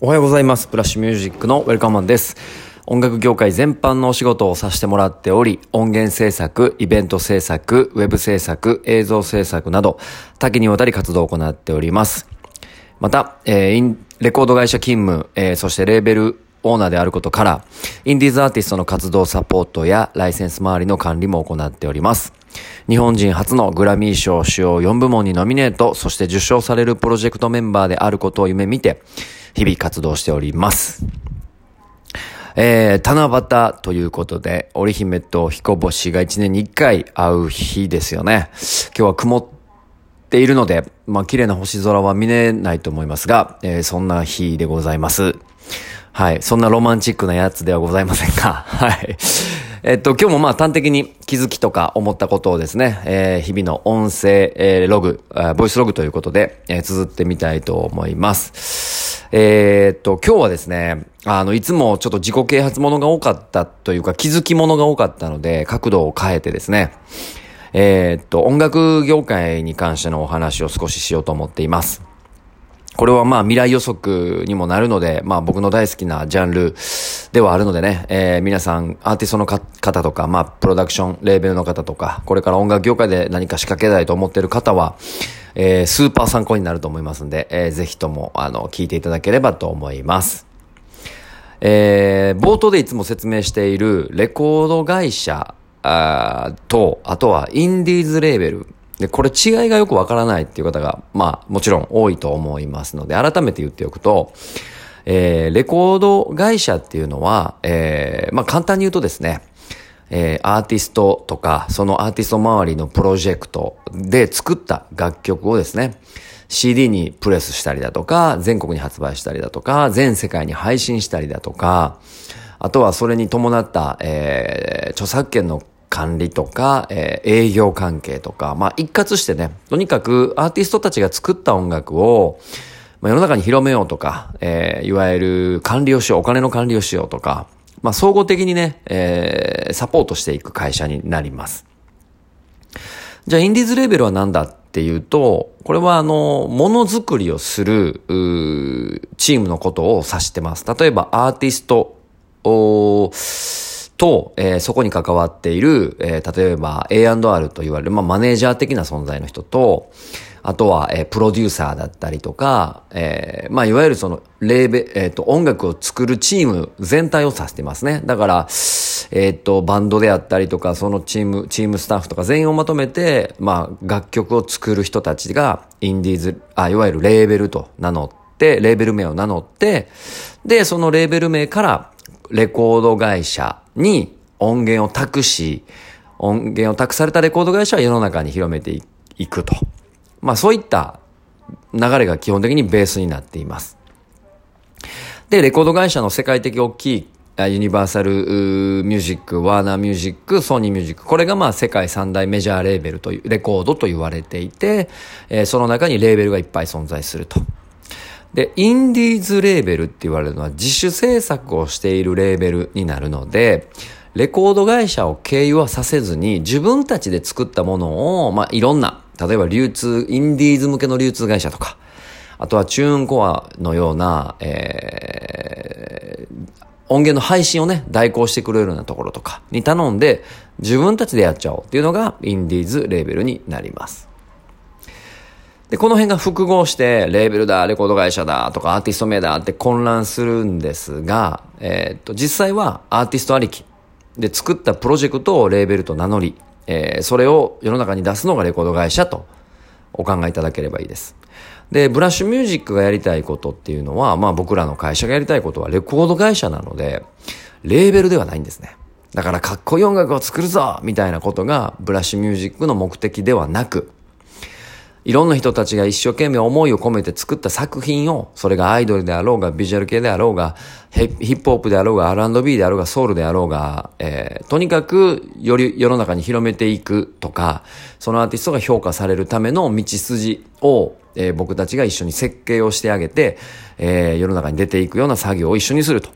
おはようございます。プラッシュミュージックのウェルカムマンです。音楽業界全般のお仕事をさせてもらっており、音源制作、イベント制作、ウェブ制作、映像制作など、多岐にわたり活動を行っております。また、えー、レコード会社勤務、えー、そしてレーベルオーナーであることから、インディーズアーティストの活動サポートやライセンス周りの管理も行っております。日本人初のグラミー賞主要4部門にノミネート、そして受賞されるプロジェクトメンバーであることを夢見て、日々活動しております。えー、七夕ということで、織姫と彦星が1年に1回会う日ですよね。今日は曇っているので、まあ綺麗な星空は見れないと思いますが、えー、そんな日でございます。はい。そんなロマンチックなやつではございませんが、はい。えっと、今日もまあ端的に気づきとか思ったことをですね、えー、日々の音声、えー、ログ、ボイスログということで、えー、綴ってみたいと思います。えー、っと、今日はですね、あの、いつもちょっと自己啓発ものが多かったというか、気づきものが多かったので、角度を変えてですね、えー、っと、音楽業界に関してのお話を少ししようと思っています。これはまあ未来予測にもなるので、まあ僕の大好きなジャンルではあるのでね、えー、皆さん、アーティストの方とか、まあプロダクション、レーベルの方とか、これから音楽業界で何か仕掛けたいと思っている方は、えー、スーパー参考になると思いますんで、えー、ぜひとも、あの、聞いていただければと思います。えー、冒頭でいつも説明しているレコード会社あと、あとはインディーズレーベル。で、これ違いがよくわからないっていう方が、まあ、もちろん多いと思いますので、改めて言っておくと、えー、レコード会社っていうのは、えー、まあ簡単に言うとですね、えー、アーティストとか、そのアーティスト周りのプロジェクトで作った楽曲をですね、CD にプレスしたりだとか、全国に発売したりだとか、全世界に配信したりだとか、あとはそれに伴った、えー、著作権の管理とか、えー、営業関係とか、まあ一括してね、とにかくアーティストたちが作った音楽を、まあ、世の中に広めようとか、えー、いわゆる管理をしよう、お金の管理をしようとか、まあ総合的にね、えー、サポートしていく会社になります。じゃあインディーズレーベルは何だっていうと、これはあの、ものづくりをする、チームのことを指してます。例えばアーティスト、と、えー、そこに関わっている、えー、例えば A&R と言われる、まあ、マネージャー的な存在の人と、あとは、えー、プロデューサーだったりとか、えー、まあ、いわゆるその、レーベ、えっ、ー、と、音楽を作るチーム全体を指してますね。だから、えっ、と、バンドであったりとか、そのチーム、チームスタッフとか全員をまとめて、まあ、楽曲を作る人たちが、インディーズ、あ、いわゆるレーベルと名乗って、レーベル名を名乗って、で、そのレーベル名から、レコード会社に音源を託し、音源を託されたレコード会社は世の中に広めていくと。まあそういった流れが基本的にベースになっています。で、レコード会社の世界的大きいユニバーサルミュージック、ワーナーミュージック、ソニーミュージック。これがまあ世界三大メジャーレーベルという、レコードと言われていて、えー、その中にレーベルがいっぱい存在すると。で、インディーズレーベルって言われるのは自主制作をしているレーベルになるので、レコード会社を経由はさせずに自分たちで作ったものを、まあ、いろんな、例えば流通、インディーズ向けの流通会社とか、あとはチューンコアのような、えー、音源の配信をね、代行してくれるようなところとかに頼んで、自分たちでやっちゃおうっていうのが、インディーズレーベルになります。で、この辺が複合して、レーベルだ、レコード会社だ、とかアーティスト名だって混乱するんですが、えー、っと、実際はアーティストありきで作ったプロジェクトをレーベルと名乗り、えー、それを世の中に出すのがレコード会社とお考えいただければいいです。で、ブラッシュミュージックがやりたいことっていうのは、まあ僕らの会社がやりたいことはレコード会社なので、レーベルではないんですね。だからかっこいい音楽を作るぞみたいなことがブラッシュミュージックの目的ではなく、いろんな人たちが一生懸命思いを込めて作った作品を、それがアイドルであろうが、ビジュアル系であろうが、ヒップホップであろうが、R&B であろうが、ソウルであろうが、えー、とにかくより世の中に広めていくとか、そのアーティストが評価されるための道筋を、えー、僕たちが一緒に設計をしてあげて、えー、世の中に出ていくような作業を一緒にすると。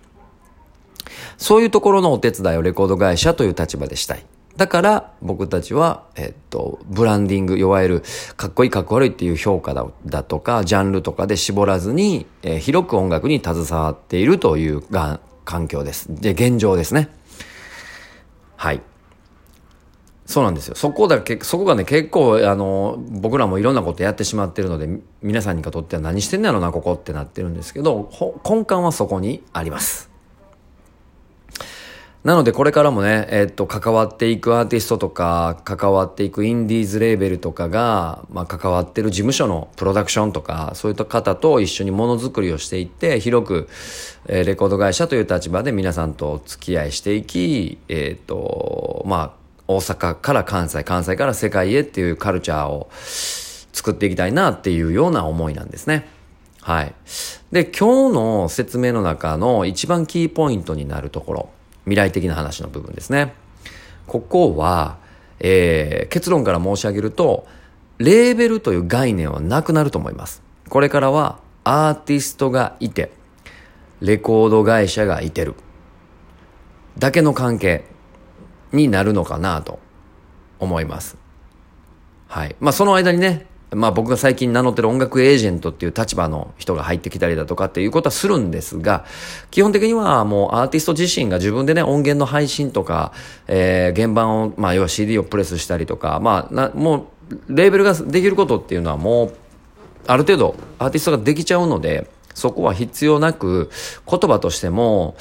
そういうところのお手伝いをレコード会社という立場でしたい。だから僕たちは、えっと、ブランディング、いわゆるかっこいいかっこ悪いっていう評価だだとか、ジャンルとかで絞らずに、えー、広く音楽に携わっているというが環境です。で、現状ですね。はい。そうなんですよ。そこだけ、そこがね、結構、あの、僕らもいろんなことやってしまってるので、皆さんにとっては何してんだろな、ここってなってるんですけど、根幹はそこにあります。なのでこれからもね、えっと、関わっていくアーティストとか、関わっていくインディーズレーベルとかが、まあ、関わってる事務所のプロダクションとか、そういった方と一緒にものづくりをしていって、広く、えー、レコード会社という立場で皆さんとお付き合いしていき、えっ、と、まあ、大阪から関西、関西から世界へっていうカルチャーを作っていきたいなっていうような思いなんですね。はい。で、今日の説明の中の一番キーポイントになるところ。未来的な話の部分ですね。ここは、えー、結論から申し上げると、レーベルという概念はなくなると思います。これからはアーティストがいて、レコード会社がいてる。だけの関係になるのかなと思います。はい。まあその間にね、まあ僕が最近名乗ってる音楽エージェントっていう立場の人が入ってきたりだとかっていうことはするんですが、基本的にはもうアーティスト自身が自分でね、音源の配信とか、えー、原版を、まあ要は CD をプレスしたりとか、まあな、もう、レーベルができることっていうのはもう、ある程度アーティストができちゃうので、そこは必要なく、言葉としても、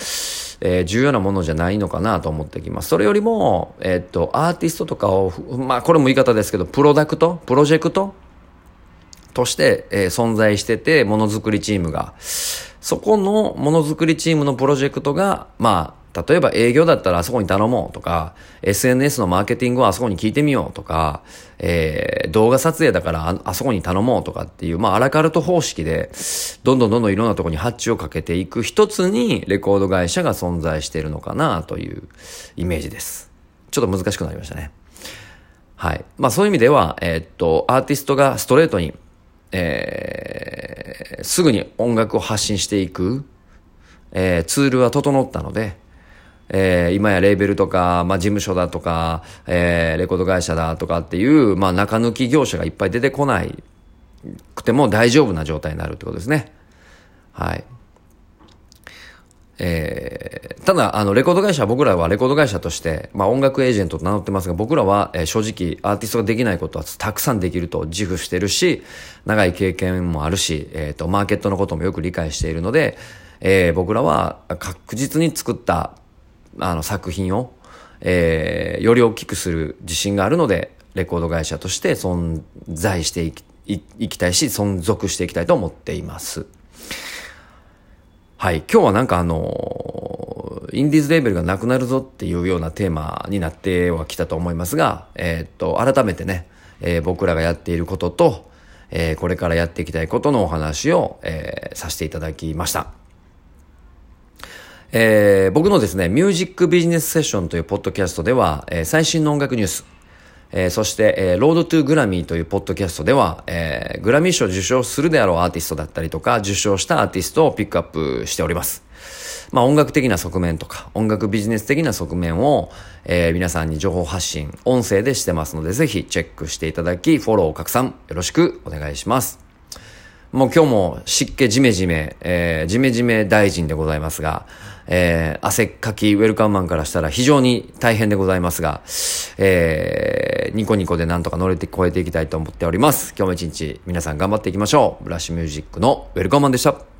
えー、重要なものじゃないのかなと思ってきます。それよりも、えー、っと、アーティストとかを、まあこれも言い方ですけど、プロダクト、プロジェクトとして、えー、存在してて、ものづくりチームが。そこのものづくりチームのプロジェクトが、まあ、例えば営業だったらあそこに頼もうとか、SNS のマーケティングはあそこに聞いてみようとか、えー、動画撮影だからああそこに頼もうとかっていう、まあ、アラカルト方式で、どんどんどんどんいろんなところに発注をかけていく一つにレコード会社が存在しているのかなというイメージです。ちょっと難しくなりましたね。はい。まあそういう意味では、えー、っと、アーティストがストレートにえー、すぐに音楽を発信していく、えー、ツールは整ったので、えー、今やレーベルとか、まあ、事務所だとか、えー、レコード会社だとかっていう、まあ、中抜き業者がいっぱい出てこなくても大丈夫な状態になるってことですね。はい。えー、ただ、あの、レコード会社、僕らはレコード会社として、まあ音楽エージェントと名乗ってますが、僕らは、えー、正直アーティストができないことはたくさんできると自負してるし、長い経験もあるし、えっ、ー、と、マーケットのこともよく理解しているので、えー、僕らは確実に作った、あの、作品を、えー、より大きくする自信があるので、レコード会社として存在していきいきたいし、存続していきたいと思っています。はい。今日はなんかあの、インディーズレーベルがなくなるぞっていうようなテーマになってはきたと思いますが、えー、っと、改めてね、えー、僕らがやっていることと、えー、これからやっていきたいことのお話を、えー、させていただきました。えー、僕のですね、ミュージックビジネスセッションというポッドキャストでは、えー、最新の音楽ニュース、えー、そして、えー、ロードトゥグラミーというポッドキャストでは、えー、グラミー賞を受賞するであろうアーティストだったりとか、受賞したアーティストをピックアップしております。まあ音楽的な側面とか、音楽ビジネス的な側面を、えー、皆さんに情報発信、音声でしてますので、ぜひチェックしていただき、フォロー、拡散、よろしくお願いします。もう今日も湿気じめじめ、えー、じめじめ大臣でございますが、えー、汗かきウェルカムマンからしたら非常に大変でございますが、えー、ニコニコでなんとか乗れて超えていきたいと思っております。今日も一日皆さん頑張っていきましょう。ブラッシュミュージックのウェルカムマンでした。